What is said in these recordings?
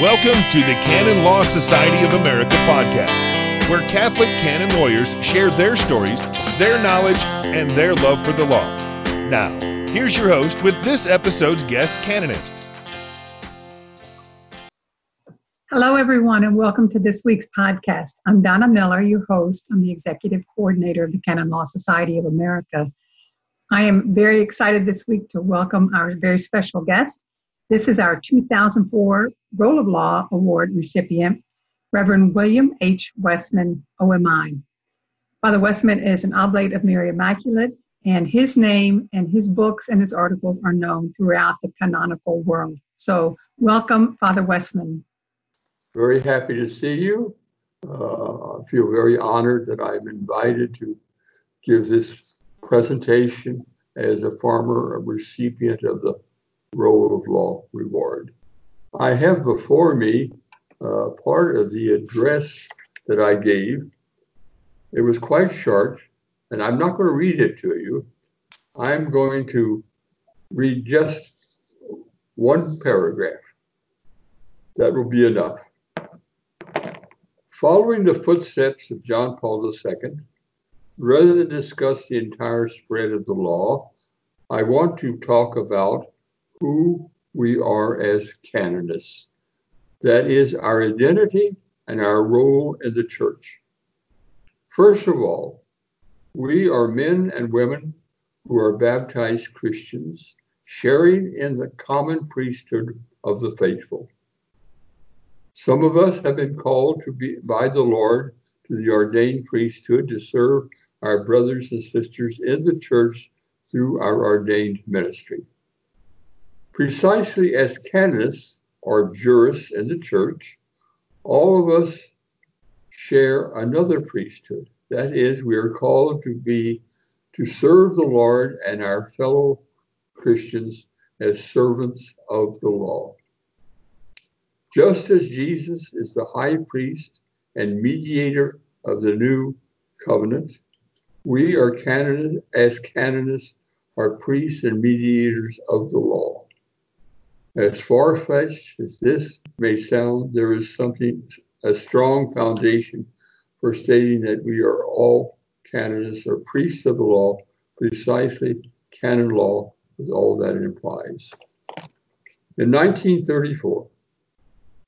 Welcome to the Canon Law Society of America podcast, where Catholic canon lawyers share their stories, their knowledge, and their love for the law. Now, here's your host with this episode's guest canonist. Hello, everyone, and welcome to this week's podcast. I'm Donna Miller, your host. I'm the executive coordinator of the Canon Law Society of America. I am very excited this week to welcome our very special guest. This is our 2004 Role of Law Award recipient, Reverend William H. Woestman, OMI. Father Woestman is an oblate of Mary Immaculate, and his name and his books and his articles are known throughout the canonical world. So, welcome, Father Woestman. Very happy to see you. Uh, I feel very honored that I'm invited to give this presentation as a former recipient of the Role of Law Reward. I have before me uh, part of the address that I gave. It was quite short, and I'm not going to read it to you. I'm going to read just one paragraph. That will be enough. Following the footsteps of John Paul II, rather than discuss the entire spread of the law, I want to talk about who we are as canonists. That is our identity and our role in the church. First of all, we are men and women who are baptized Christians, sharing in the common priesthood of the faithful. Some of us have been called to be by the Lord to the ordained priesthood to serve our brothers and sisters in the church through our ordained ministry. Precisely as canonists or jurists in the church, all of us share another priesthood. That is, we are called to be to serve the Lord and our fellow Christians as servants of the law. Just as Jesus is the high priest and mediator of the new covenant, we are canon as canonists are priests and mediators of the law. As far fetched as this may sound, there is something, a strong foundation for stating that we are all canonists or priests of the law, precisely canon law with all that it implies. In 1934,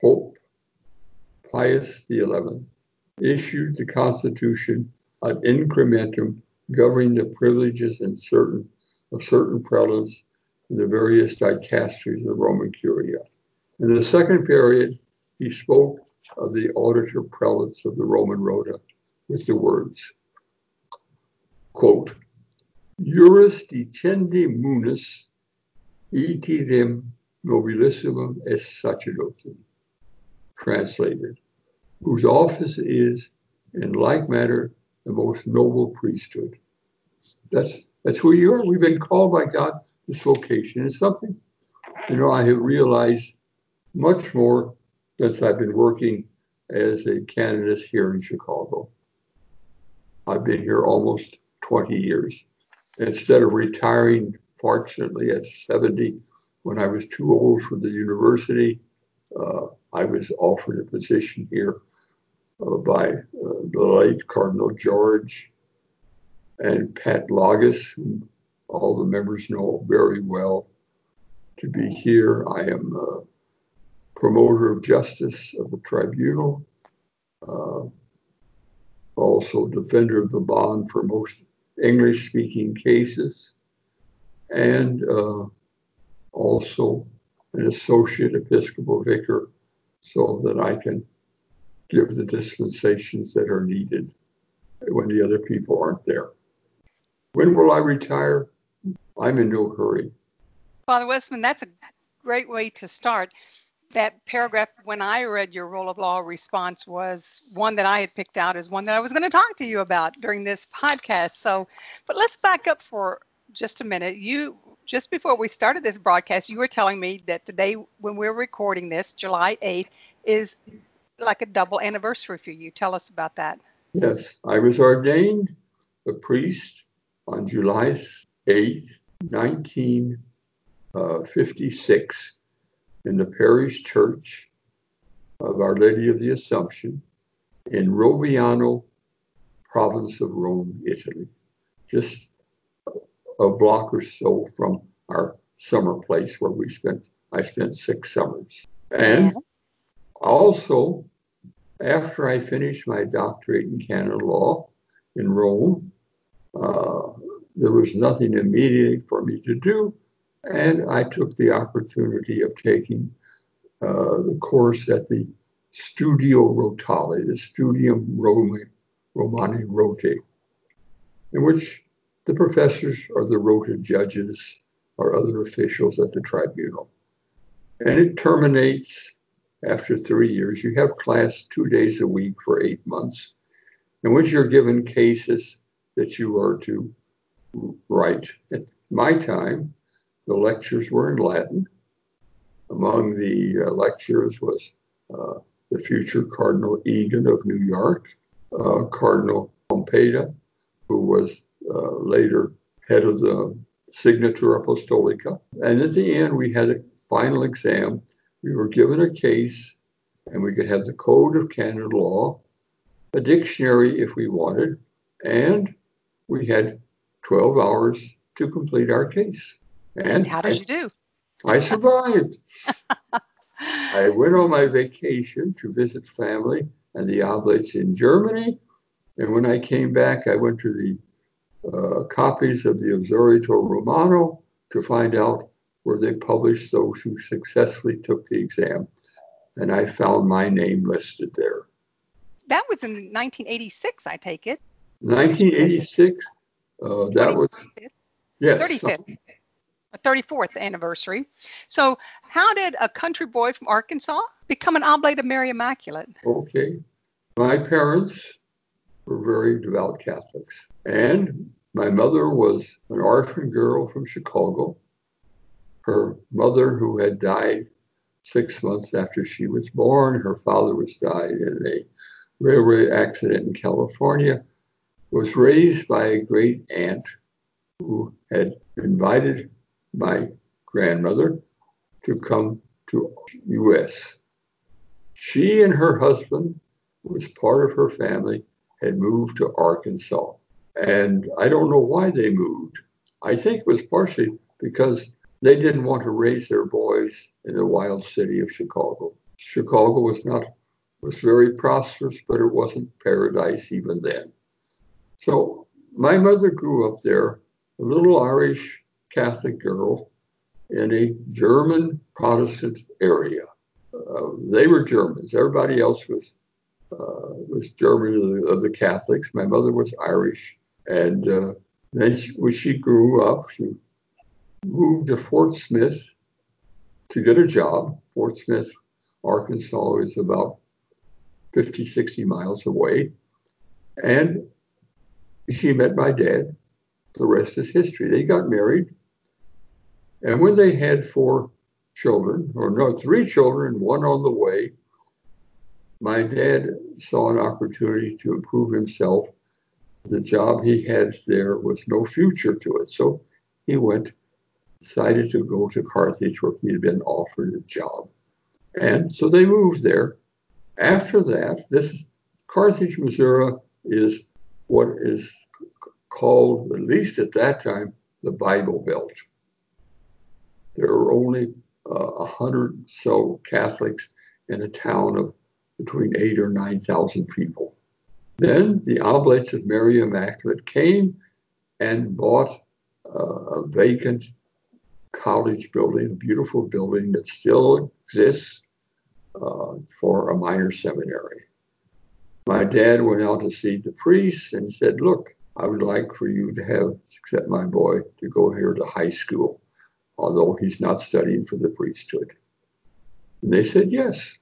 Pope Pius XI issued the Constitution ad incrementum governing the privileges and certain of certain prelates the various dicasteries of the Roman Curia. In the second period, he spoke of the auditor prelates of the Roman Rota with the words, quote, Juris dicendi munus itirem nobilissimum est sacerdotum, translated, whose office is, in like manner, the most noble priesthood. That's that's who you are. We've been called by God this vocation. is something, you know, I have realized much more since I've been working as a canonist here in Chicago. I've been here almost 20 years. Instead of retiring, fortunately, at 70, when I was too old for the university, uh, I was offered a position here uh, by uh, the late Cardinal George and Pat Lagges, whom all the members know very well. To be here, I am a promoter of justice of the tribunal, uh, also defender of the bond for most English speaking cases, and uh, also an associate episcopal vicar so that I can give the dispensations that are needed when the other people aren't there. When will I retire? I'm in no hurry. Father Woestman, that's a great way to start. That paragraph, when I read your rule of law response, was one that I had picked out as one that I was going to talk to you about during this podcast. So, but let's back up for just a minute. You just before we started this broadcast, you were telling me that today, when we're recording this, July 8th, is like a double anniversary for you. Tell us about that. Yes, I was ordained a priest on July 8th, 1956, in the parish church of Our Lady of the Assumption in Roviano, province of Rome, Italy, just a block or so from our summer place where we spent I spent six summers. And also, after I finished my doctorate in canon law in Rome, uh, there was nothing immediate for me to do, and I took the opportunity of taking uh, the course at the Studio Rotale, the Studium Romani, Romani Roti, in which the professors are the Rota judges or other officials at the tribunal. And it terminates after three years. You have class two days a week for eight months, in which you're given cases that you are to write. At my time, the lectures were in Latin. Among the uh, lecturers was uh, the future Cardinal Egan of New York, uh, Cardinal Pompedda, who was uh, later head of the Signatura Apostolica. And at the end, we had a final exam. We were given a case, and we could have the Code of Canon Law, a dictionary if we wanted, and we had 12 hours to complete our case. And how did I, you do? I survived. I went on my vacation to visit family and the oblates in Germany. And when I came back, I went to the uh, copies of the Osservatore Romano to find out where they published those who successfully took the exam. And I found my name listed there. That was in 1986, I take it. 1986. Uh, that was yes. 35th. 34th anniversary. So, how did a country boy from Arkansas become an oblate of Mary Immaculate? Okay. My parents were very devout Catholics. And my mother was an orphan girl from Chicago. Her mother, who had died six months after she was born, her father was died in a railway accident in California, was raised by a great aunt who had invited my grandmother to come to US. She and her husband, who was part of her family, had moved to Arkansas. And I don't know why they moved. I think it was partially because they didn't want to raise their boys in the wild city of Chicago. Chicago was not was very prosperous, but it wasn't paradise even then. So my mother grew up there, a little Irish Catholic girl in a German Protestant area. Uh, they were Germans. Everybody else was uh, was German of the, of the, Catholics. My mother was Irish, and uh, then she, when she grew up, she moved to Fort Smith to get a job. Fort Smith, Arkansas, is about 50, 60 miles away, and she met my dad. The rest is history. They got married. And when they had four children, or no, three children, one on the way, my dad saw an opportunity to improve himself. The job he had there was no future to it. So he went, decided to go to Carthage where he had been offered a job. And so they moved there. After that, this Carthage, Missouri is what is called, at least at that time, the Bible Belt. There were only uh, a uh, hundred so Catholics in a town of between eight or nine thousand people. Then the Oblates of Mary Immaculate came and bought uh, a vacant college building, a beautiful building that still exists uh, for a minor seminary. My dad went out to see the priest and said, Look, I would like for you to have accept my boy to go here to high school although he's not studying for the priesthood. And they said yes.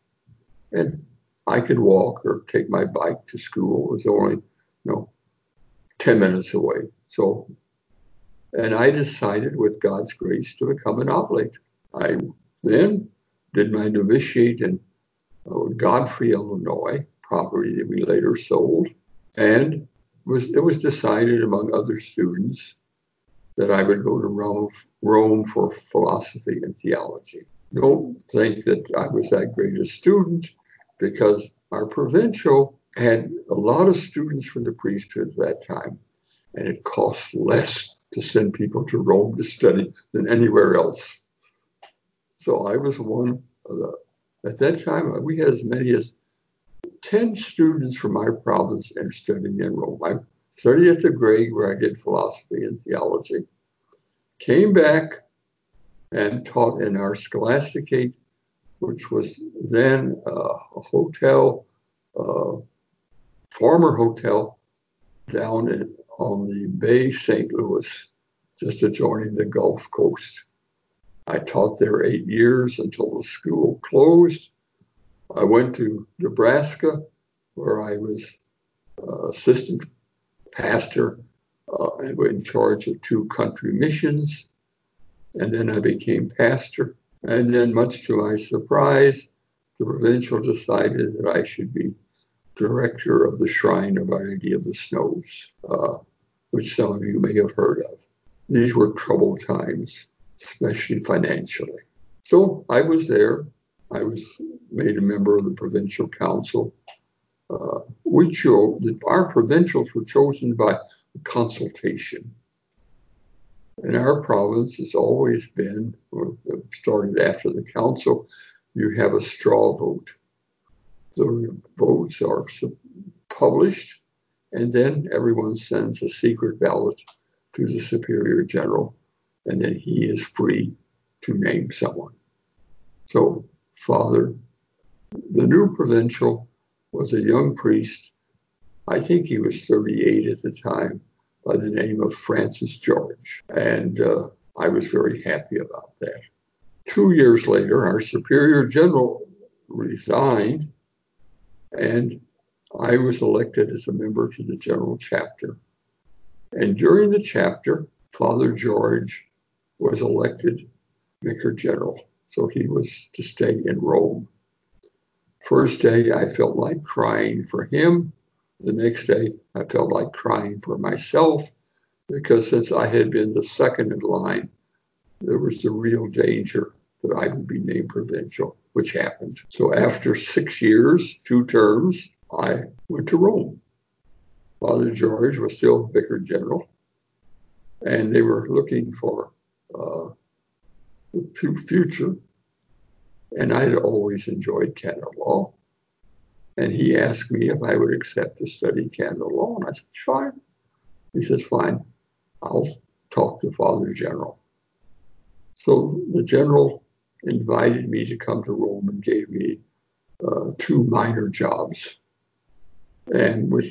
And I could walk or take my bike to school. It was only, you know, 10 minutes away. So, and I decided with God's grace to become an oblate. I then did my novitiate in uh, Godfrey, Illinois, property that we later sold. And was, it was decided among other students that I would go to Rome, Rome for philosophy and theology. Don't think that I was that great a student. because our provincial had a lot of students from the priesthood at that time, and it cost less to send people to Rome to study than anywhere else. So I was one of the, at that time, we had as many as 10 students from my province and studying in Rome. I studied at the Greg where I did philosophy and theology. Came back and taught in our Scholasticate, which was then a hotel, uh, former hotel down in, on the Bay St. Louis, just adjoining the Gulf Coast. I taught there eight years until the school closed. I went to Nebraska, where I was uh, assistant pastor uh, and in charge of two country missions. And then I became pastor. And then, much to my surprise, the provincial decided that I should be director of the Shrine of Our Lady of the Snows, uh, which some of you may have heard of. These were troubled times, especially financially. So I was there. I was made a member of the provincial council. Uh, we chose, our provincials were chosen by consultation. In our province, it's always been, started after the council, you have a straw vote. The votes are published, and then everyone sends a secret ballot to the Superior General, and then he is free to name someone. So, Father, the new provincial was a young priest. I think he was 38 at the time, by the name of Francis George. And uh, I was very happy about that. Two years later, our Superior General resigned, and I was elected as a member to the General Chapter. And during the chapter, Father George was elected Vicar General. So he was to stay in Rome. First day, I felt like crying for him. The next day, I felt like crying for myself because since I had been the second in line, there was the real danger that I would be named provincial, which happened. So after six years, two terms, I went to Rome. Father George was still vicar general, and they were looking for uh, future. And I had always enjoyed canon law. And he asked me if I would accept to study canon law. And I said, fine. He says, fine, I'll talk to Father General. So the general invited me to come to Rome and gave me uh, two minor jobs, and with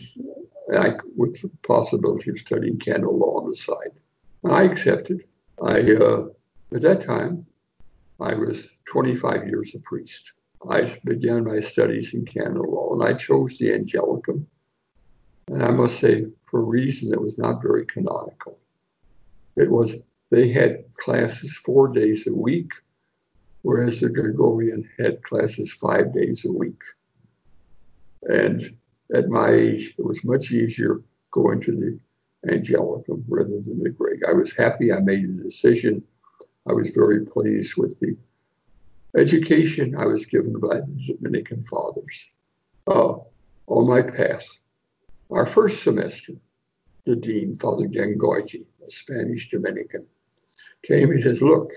I, with the possibility of studying canon law on the side. I accepted. I uh, at that time I was 25 years a priest. I began my studies in canon law, and I chose the Angelicum. And I must say, for a reason that was not very canonical. It was they had classes four days a week, whereas the Gregorian had classes five days a week. And at my age, it was much easier going to the Angelicum rather than the Greg. I was happy I made the decision. I was very pleased with the education I was given by the Dominican fathers. Uh, on my path, our first semester, the dean, Father Gangoiti, a Spanish Dominican, came and says, Look,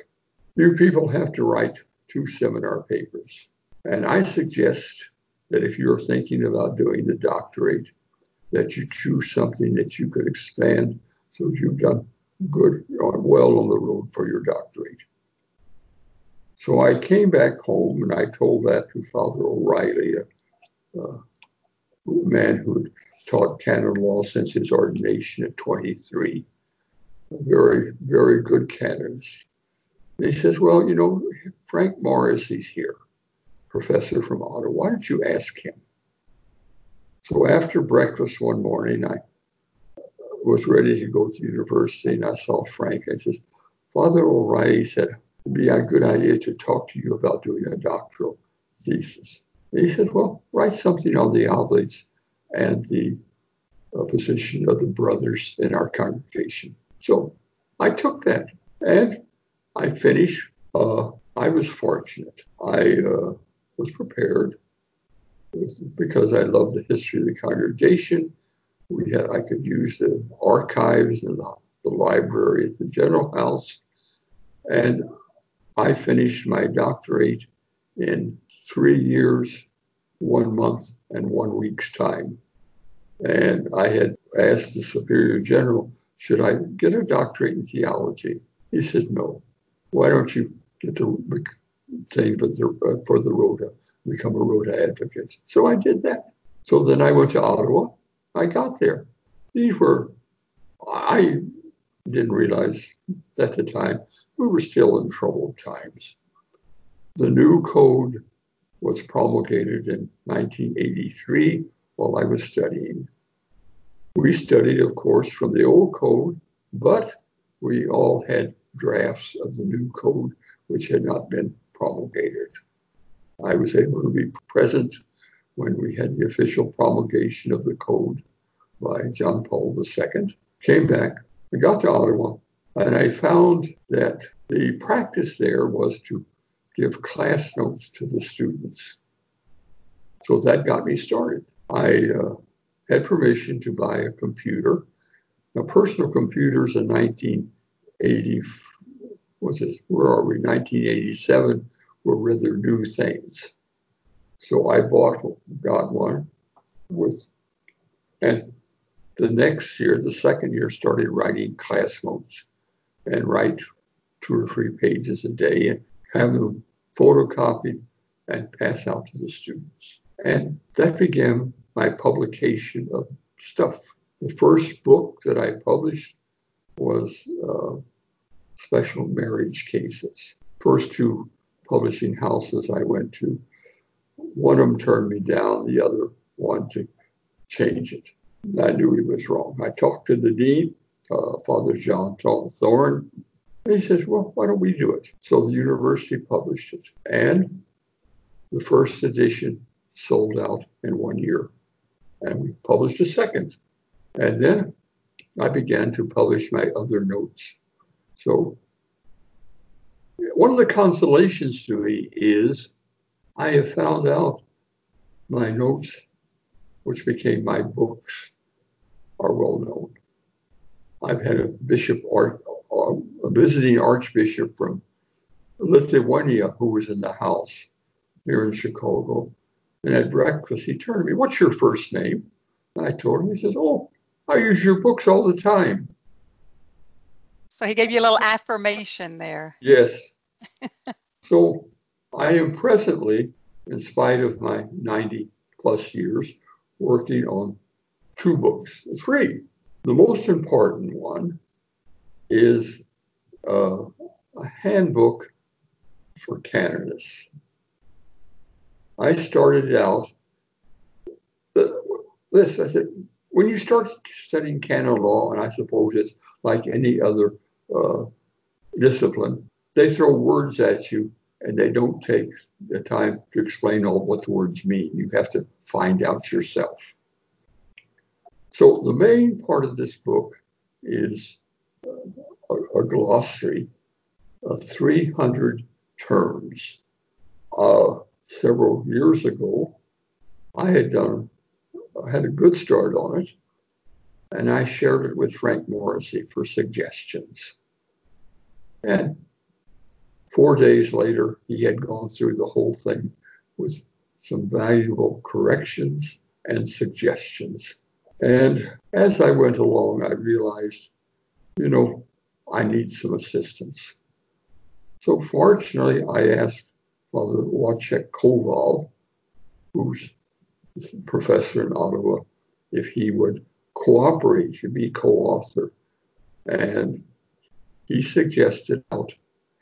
you people have to write two seminar papers. And I suggest that if you're thinking about doing the doctorate, that you choose something that you could expand so you've done good, uh, well on the road for your doctorate. So I came back home and I told that to Father O'Reilly, a, a man who had taught canon law since his ordination at 23. A very, very good canonist. And he says, Well, you know, Frank Morris, is here, professor from Ottawa. Why don't you ask him? So after breakfast one morning, I was ready to go to university and I saw Frank. I says, Father O'Reilly said, it'd be a good idea to talk to you about doing a doctoral thesis. And he said, Well, write something on the oblates and the uh, position of the brothers in our congregation. So I took that and I finished. Uh, I was fortunate. I uh, was prepared because I love the history of the congregation. We had I could use the archives and the, the library at the General House, and I finished my doctorate in three years, one month, and one week's time. And I had asked the Superior General, should I get a doctorate in theology? He said, no. Why don't you get the thing for the, for the Rota, become a Rota advocate? So I did that. So then I went to Ottawa. I got there. These were, I didn't realize at the time, we were still in troubled times. The new code was promulgated in 1983 while I was studying. We studied, of course, from the old code, but we all had drafts of the new code which had not been promulgated. I was able to be present when we had the official promulgation of the code by John Paul II. Came back, I got to Ottawa, and I found that the practice there was to give class notes to the students. So that got me started. I uh, had permission to buy a computer. Now, personal computers in 1980, what's it, where are we, 1987, were rather new things. So I bought, got one with, and the next year, the second year, started writing class notes and write two or three pages a day and have them photocopied and pass out to the students. And that began my publication of stuff. The first book that I published was uh, Special Marriage Cases. First two publishing houses I went to, one of them turned me down, the other wanted to change it. I knew he was wrong. I talked to the dean, uh, Father John Thorne, and he says, Well, why don't we do it? So the university published it. And the first edition sold out in one year. And we published a second. And then I began to publish my other notes. So one of the consolations to me is I have found out my notes, which became my books, are well known. I've had a bishop a visiting archbishop from Lithuania who was in the house here in Chicago. And at breakfast, he turned to me, What's your first name? And I told him, He says, Oh, I use your books all the time. So he gave you a little affirmation there. Yes. so I am presently, in spite of my 90 plus years, working on two books, three. The most important one is uh, a handbook for canonists. I started out, this, I said, when you start studying canon law, and I suppose it's like any other uh, discipline, they throw words at you and they don't take the time to explain all what the words mean. You have to find out yourself. So the main part of this book is a, a glossary of 300 terms. Uh, several years ago, I had done, I had a good start on it, and I shared it with Frank Morrisey for suggestions. And four days later, he had gone through the whole thing with some valuable corrections and suggestions. And as I went along, I realized, you know, I need some assistance. So fortunately, I asked Father Wojciech Kowal, who's a professor in Ottawa, if he would cooperate to be co-author. And he suggested without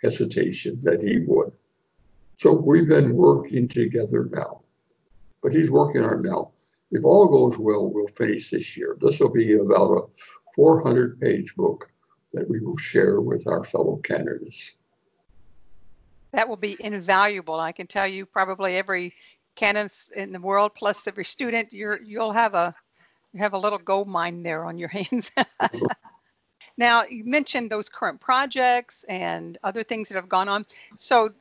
hesitation that he would. So we've been working together now. But he's working on now. If all goes well, we'll finish this year. This will be about a 400 page book that we will share with our fellow candidates. That will be invaluable. I can tell you probably every candidate in the world plus every student, you're you'll have a you have a little gold mine there on your hands. now you mentioned those current projects and other things that have gone on. So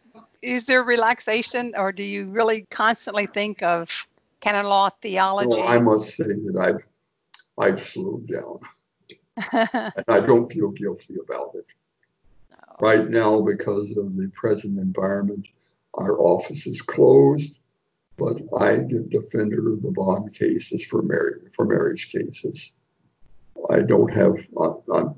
is there relaxation or do you really constantly think of canon law theology? Well, I must say that I've I've slowed down, and I don't feel guilty about it. No. Right now, because of the present environment, our office is closed, but I get defender of the bond cases for marriage for marriage cases. I don't have I'm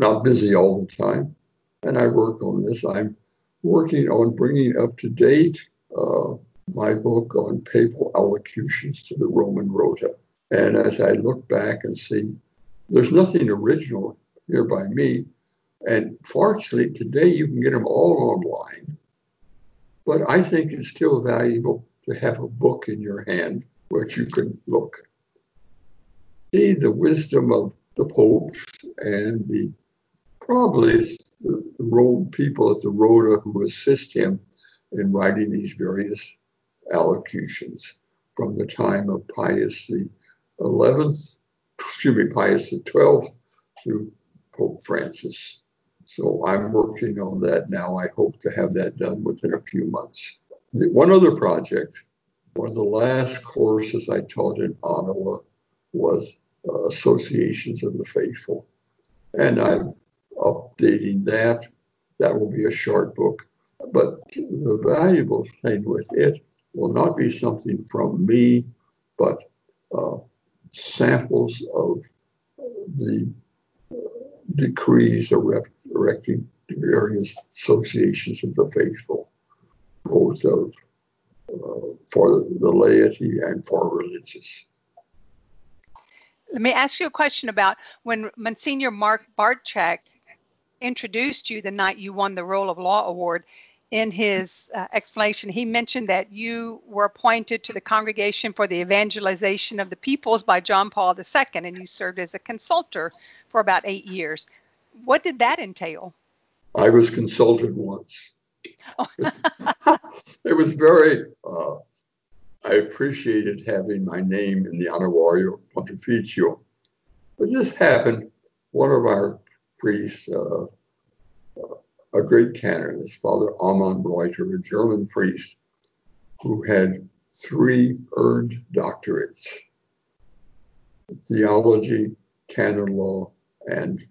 not busy all the time, and I work on this. I'm working on bringing up to date uh, my book on papal allocutions to the Roman Rota. And as I look back and see, there's nothing original here by me. And fortunately, today you can get them all online. But I think it's still valuable to have a book in your hand which you can look. See the wisdom of the popes and the probably the Rome people at the Rota who assist him in writing these various allocutions from the time of Pius the 11th, excuse me, Pius the 12th through Pope Francis. So I'm working on that now. I hope to have that done within a few months. One other project, one of the last courses I taught in Ottawa was uh, Associations of the Faithful. And I'm updating that. That will be a short book. But the valuable thing with it will not be something from me, but uh, samples of the uh, decrees erecting various associations of the faithful, both of uh, for the laity and for religious. Let me ask you a question about when Monsignor Mark Barczyk introduced you the night you won the Role of Law Award in his uh, explanation, he mentioned that you were appointed to the Congregation for the Evangelization of the Peoples by John Paul II, and you served as a consultant for about eight years. What did that entail? I was consulted once. Oh. it was very, uh, I appreciated having my name in the Annuario Pontificio. But this happened, one of our priests, uh, a great canonist, Father Amon Reuter, a German priest who had three earned doctorates theology, canon law, and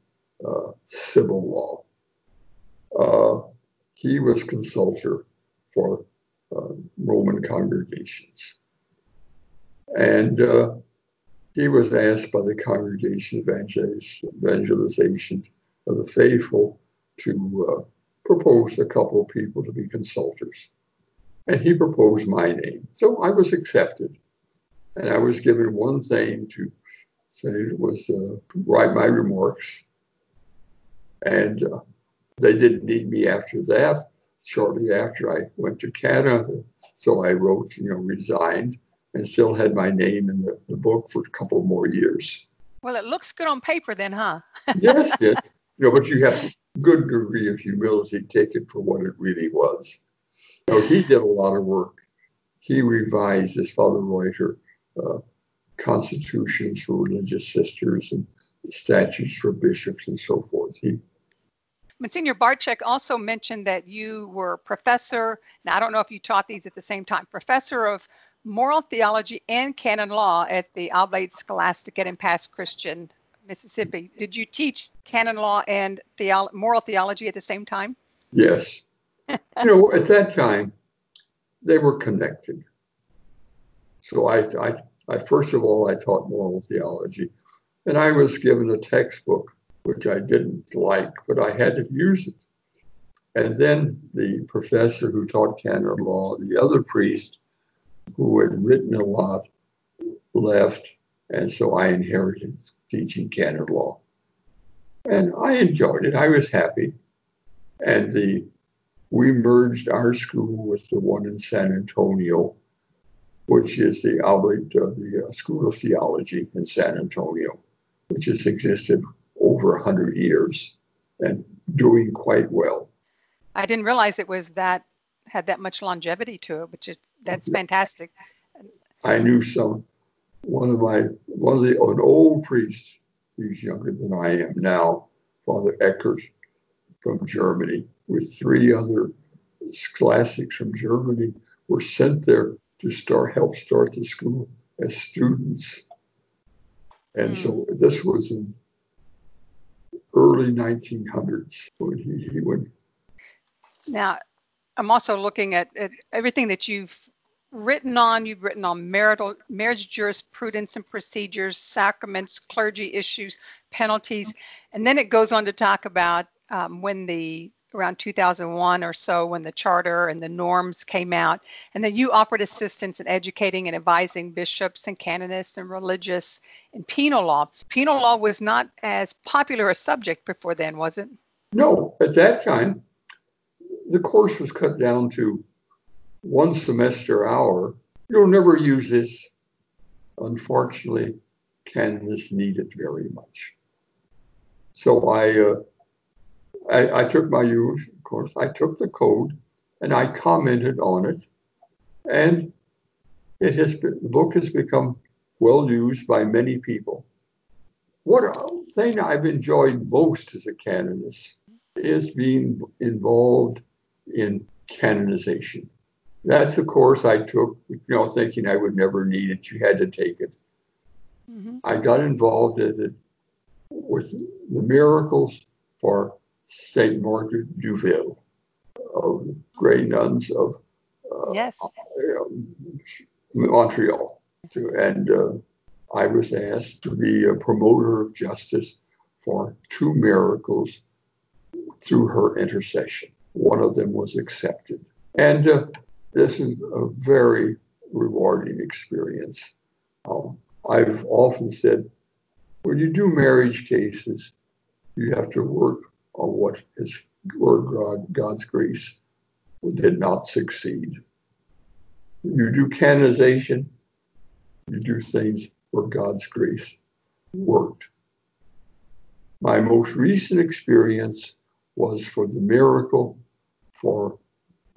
uh, civil law. Uh, he was consultor for uh, Roman congregations. And uh, he was asked by the Congregation Evangelization of the Faithful to uh, propose a couple of people to be consultors. And he proposed my name. So I was accepted. And I was given one thing to say was uh, write my remarks. And uh, they didn't need me after that. Shortly after I went to Canada, so I wrote, you know, resigned and still had my name in the, the book for a couple more years. Well, it looks good on paper then, huh? yes, it. You know, but you have to good degree of humility, take it for what it really was. You know, he did a lot of work. He revised, his Father Reuter, uh, constitutions for religious sisters and statutes for bishops and so forth. He Monsignor Bartchak also mentioned that you were professor. Now, I don't know if you taught these at the same time. Professor of moral theology and canon law at the Oblate Scholastic at in Pass Christian Mississippi. Did you teach canon law and theolo- moral theology at the same time? Yes. you know, at that time, they were connected. So I, I, I, first of all, I taught moral theology, and I was given a textbook which I didn't like, but I had to use it. And then the professor who taught canon law, the other priest who had written a lot, left, and so I inherited teaching canon law. And I enjoyed it. I was happy. And the we merged our school with the one in San Antonio, which is the uh, the uh, School of Theology in San Antonio, which has existed over a 100 years and doing quite well. I didn't realize it was that had that much longevity to it, which is that's fantastic. I knew some one of my one of the an old priest, he's younger than I am now, Father Eckert from Germany, with three other scholastics from Germany, were sent there to start help start the school as students. And Mm. so this was in early 1900s when he, he would Now, I'm also looking at, at everything that you've written on. You've written on marital marriage jurisprudence and procedures, sacraments, clergy issues, penalties, and then it goes on to talk about um, when the around 2001 or so when the charter and the norms came out and then you offered assistance in educating and advising bishops and canonists and religious in penal law. Penal law was not as popular a subject before then was it? No, at that time, the course was cut down to one semester hour. You'll never use this. Unfortunately, canonists need it very much. So I, uh, I, I took my use, of course, I took the code and I commented on it. And it has been, the book has become well used by many people. What thing I've enjoyed most as a canonist is being involved in canonization. That's the course I took, you know, thinking I would never need it. You had to take it. mm-hmm. I got involved in it with the miracles for Saint Margaret d'Youville of the Grey Nuns of uh, yes um, Montreal. And uh, I was asked to be a promoter of justice for two miracles through her intercession. One of them was accepted. And uh, this is a very rewarding experience. Um, I've often said when you do marriage cases, you have to work on what is where God, God's grace did not succeed. You do canonization, you do things where God's grace worked. My most recent experience was for the miracle for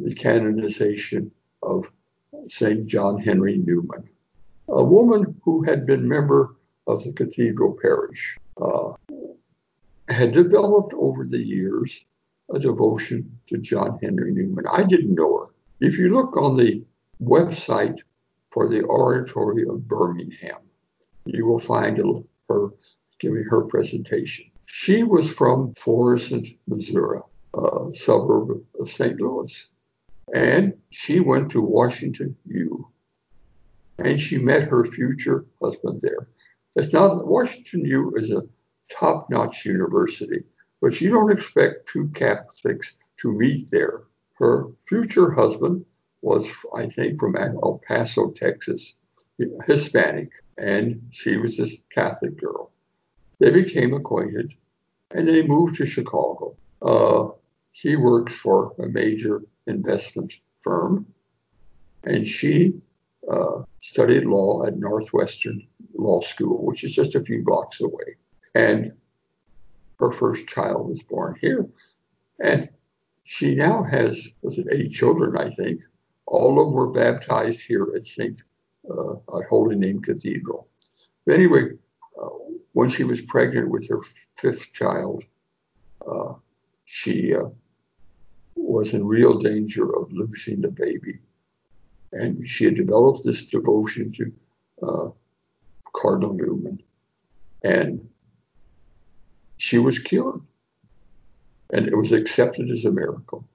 the canonization of St. John Henry Newman, a woman who had been member of the cathedral parish, uh, had developed over the years a devotion to John Henry Newman. I didn't know her. If you look on the website for the Oratory of Birmingham, you will find her giving her presentation. She was from Florissant, Missouri, a suburb of St. Louis. And she went to Washington U. And she met her future husband there. It's not Washington U is a top-notch university, but you don't expect two Catholics to meet there. Her future husband was, I think, from El Paso, Texas, Hispanic, and she was a Catholic girl. They became acquainted, and they moved to Chicago. Uh, he works for a major investment firm, and she uh, studied law at Northwestern Law School, which is just a few blocks away. And her first child was born here. And she now has, was it eight children, I think. All of them were baptized here at St. Uh, at Holy Name Cathedral. But anyway, uh, when she was pregnant with her fifth child, uh, she uh, was in real danger of losing the baby. And she had developed this devotion to uh, Cardinal Newman. And she was cured. And it was accepted as a miracle.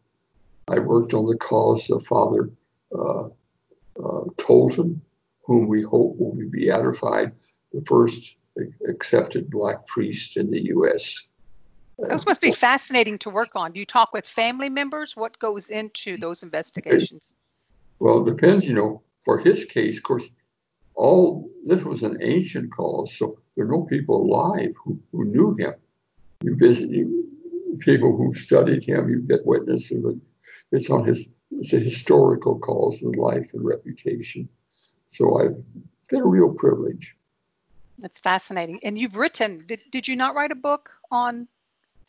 I worked on the cause of Father uh, uh, Tolton, whom we hope will be beatified, the first accepted black priest in the U.S. Those must be fascinating to work on. Do you talk with family members? What goes into those investigations? Well, it depends, you know. For his case, of course, all this was an ancient cause, so there are no people alive who, who knew him. You visit you, people who studied him, you get witnesses. It's on his it's a historical cause of life and reputation. So I've been a real privilege. That's fascinating. And you've written, did, did you not write a book on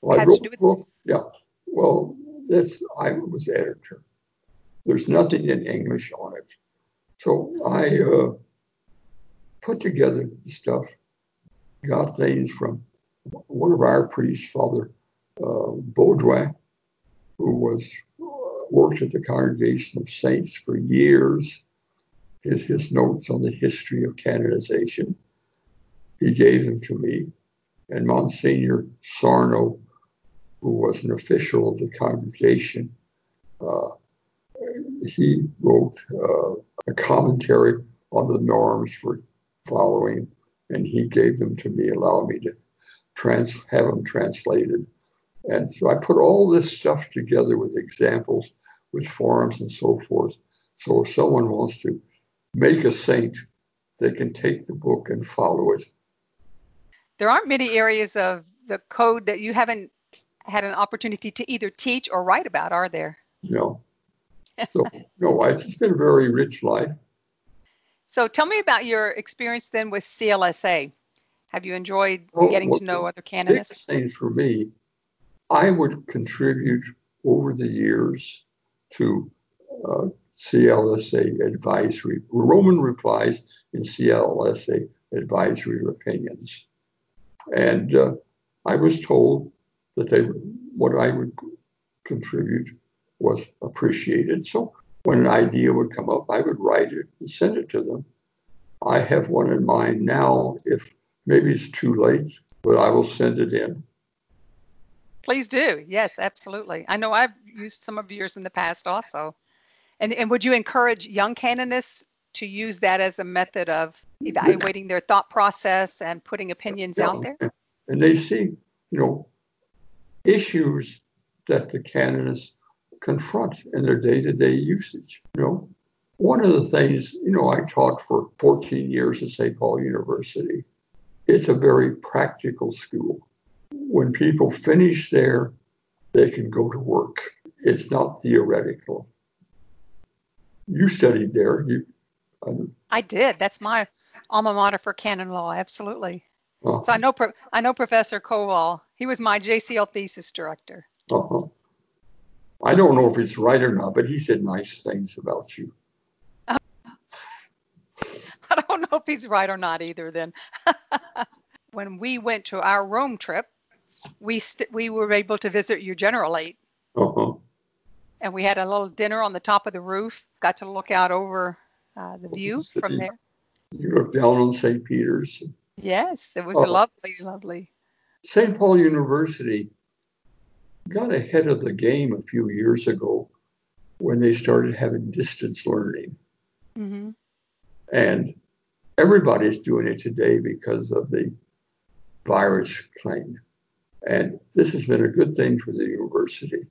Well, I Has to wrote do with- book. Yeah. Well, that's I was editor. There's nothing in English on it, so I uh, put together the stuff. Got things from one of our priests, Father uh, Beaudoin, who was uh, worked at the Congregation of Saints for years, his, his notes on the history of canonization. He gave them to me. And Monsignor Sarno, who was an official of the congregation, uh, he wrote uh, a commentary on the norms for following, and he gave them to me, allowed me to trans- have them translated. And so I put all this stuff together with examples, with forums and so forth. So if someone wants to make a saint, they can take the book and follow it. There aren't many areas of the code that you haven't had an opportunity to either teach or write about, are there? No. So, no, it's been a very rich life. So tell me about your experience then with CLSA. Have you enjoyed well, getting well, to know other The canonists? biggest thing for me, I would contribute over the years to uh, CLSA advisory, Roman replies in CLSA advisory opinions. And uh, I was told that they what I would contribute was appreciated. So when an idea would come up, I would write it and send it to them. I have one in mind now. If maybe it's too late, but I will send it in. Please do. Yes, absolutely. I know I've used some of yours in the past also. And, and would you encourage young canonists to use that as a method of evaluating their thought process and putting opinions Yeah, out there? And they see, you know, issues that the canonists confront in their day-to-day usage. You know, one of the things, you know, I taught for 14 years at St. Paul University. It's a very practical school. When people finish there, they can go to work. It's not theoretical. You studied there. You, um, I did. That's my alma mater for canon law. Absolutely. uh, So I know I know Professor Kowal. He was my JCL thesis director. uh-huh. I don't know if it's right or not, but he said nice things about you. I don't know if he's right or not either. Then, when we went to our Rome trip, we st- we were able to visit your generalate, Uh-huh. and we had a little dinner on the top of the roof. Got to look out over uh, the view from there. You look down on St. Peter's. Yes, it was Oh. lovely, lovely. St. Paul University got ahead of the game a few years ago when they started having distance learning. hmm And everybody's doing it today because of the virus claim. And this has been a good thing for the university.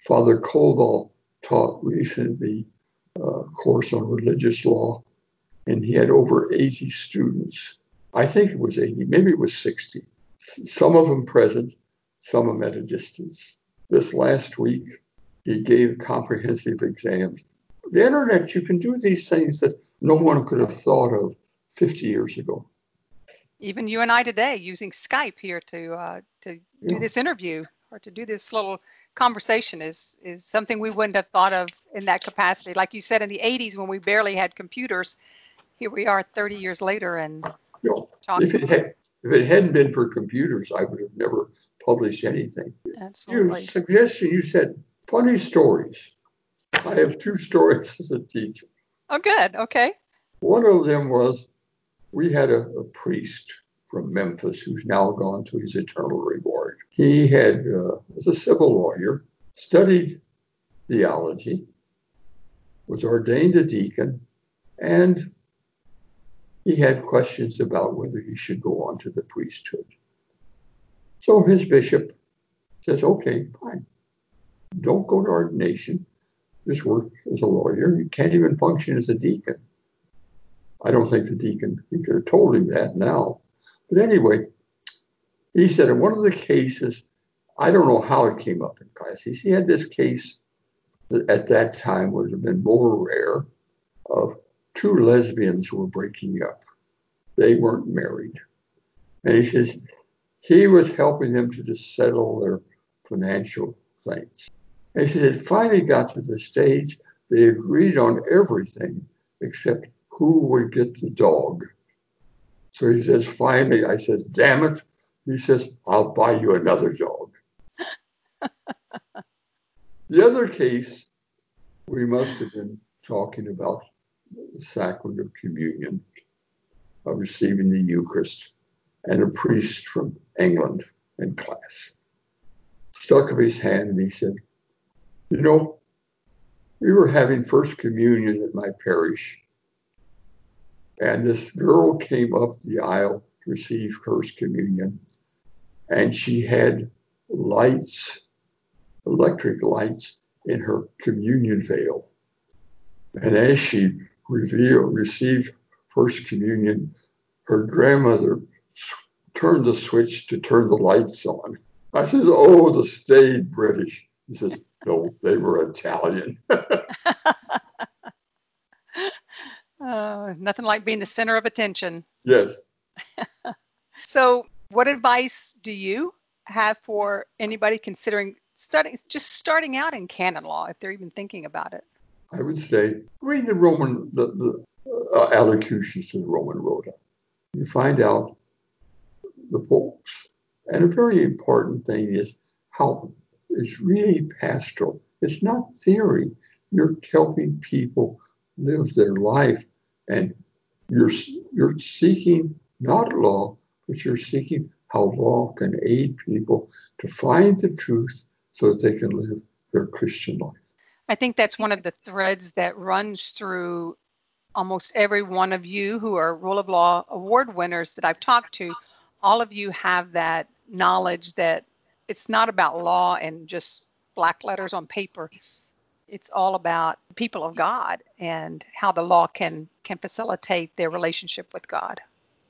Father Kowal taught recently a course on religious law, and he had over 80 students. I think it was 80, maybe it was 60. Some of them present, some of them at a distance. This last week, he gave comprehensive exams. The internet, you can do these things that no one could have thought of 50 years ago. Even you and I today using Skype here to uh, to do this interview or to do this little conversation is is something we wouldn't have thought of in that capacity. Like you said, in the 80s when we barely had computers, here we are 30 years later and You know, talking. if it had if it hadn't been for computers, I would have never published anything. Your suggestion, you said funny stories. I have two stories as a teacher. Oh, good. Okay. One of them was we had a, a priest from Memphis who's now gone to his eternal reward. He had uh, was a civil lawyer, studied theology, was ordained a deacon, and he had questions about whether he should go on to the priesthood. So his bishop says, okay, fine. Don't go to ordination. Just work as a lawyer. You can't even function as a deacon. I don't think the deacon, he could have told him that now. But anyway, he said in one of the cases, I don't know how it came up in. He he had this case that at that time would have been more rare of two lesbians were breaking up. They weren't married. And he says he was helping them to just settle their financial things. And he said it finally got to the stage they agreed on everything except who would get the dog. So he says, finally, I says, damn it. He says, I'll buy you another dog. the other case, we must have been talking about the sacrament of communion, of receiving the Eucharist, and a priest from England in class stuck up his hand and he said, You know, we were having First Communion at my parish, and this girl came up the aisle to receive First Communion, and she had lights, electric lights, in her communion veil. And as she revealed, received First Communion, her grandmother turned the switch to turn the lights on. I says, Oh, the staid British. He says, No, they were Italian. uh, nothing like being the center of attention. Yes. so, what advice do you have for anybody considering starting just starting out in canon law if they're even thinking about it? I would say read the Roman the, the uh, allocutions to the Roman Rota. You find out the popes and a very important thing is how it's really pastoral. It's not theory. You're helping people live their life, and you're you're seeking not law, but you're seeking how law can aid people to find the truth so that they can live their Christian life. I think that's one of the threads that runs through almost every one of you who are Role of Law award winners that I've talked to. All of you have that knowledge that it's not about law and just black letters on paper. It's all about people of God and how the law can can facilitate their relationship with God.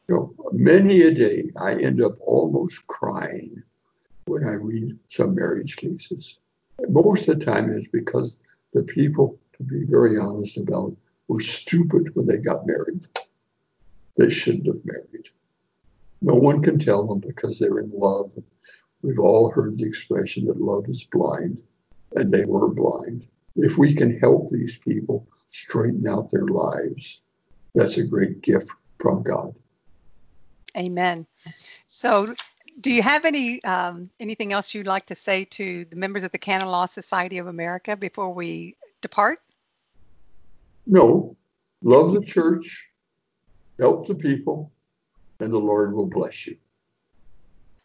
You know, many a day I end up almost crying when I read some marriage cases. Most of the time it's because the people, to be very honest about, were stupid when they got married. They shouldn't have married. No one can tell them because they're in love. We've all heard the expression that love is blind, and they were blind. If we can help these people straighten out their lives, that's a great gift from God. Amen. So, do you have any um, anything else you'd like to say to the members of the Canon Law Society of America before we depart? No. Love the church, help the people, and the Lord will bless you.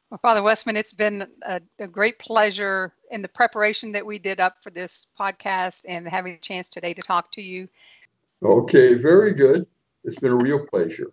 Well, Father Woestman, it's been a, a, great pleasure in the preparation that we did up for this podcast and having a chance today to talk to you. Okay, very good. It's been a real pleasure.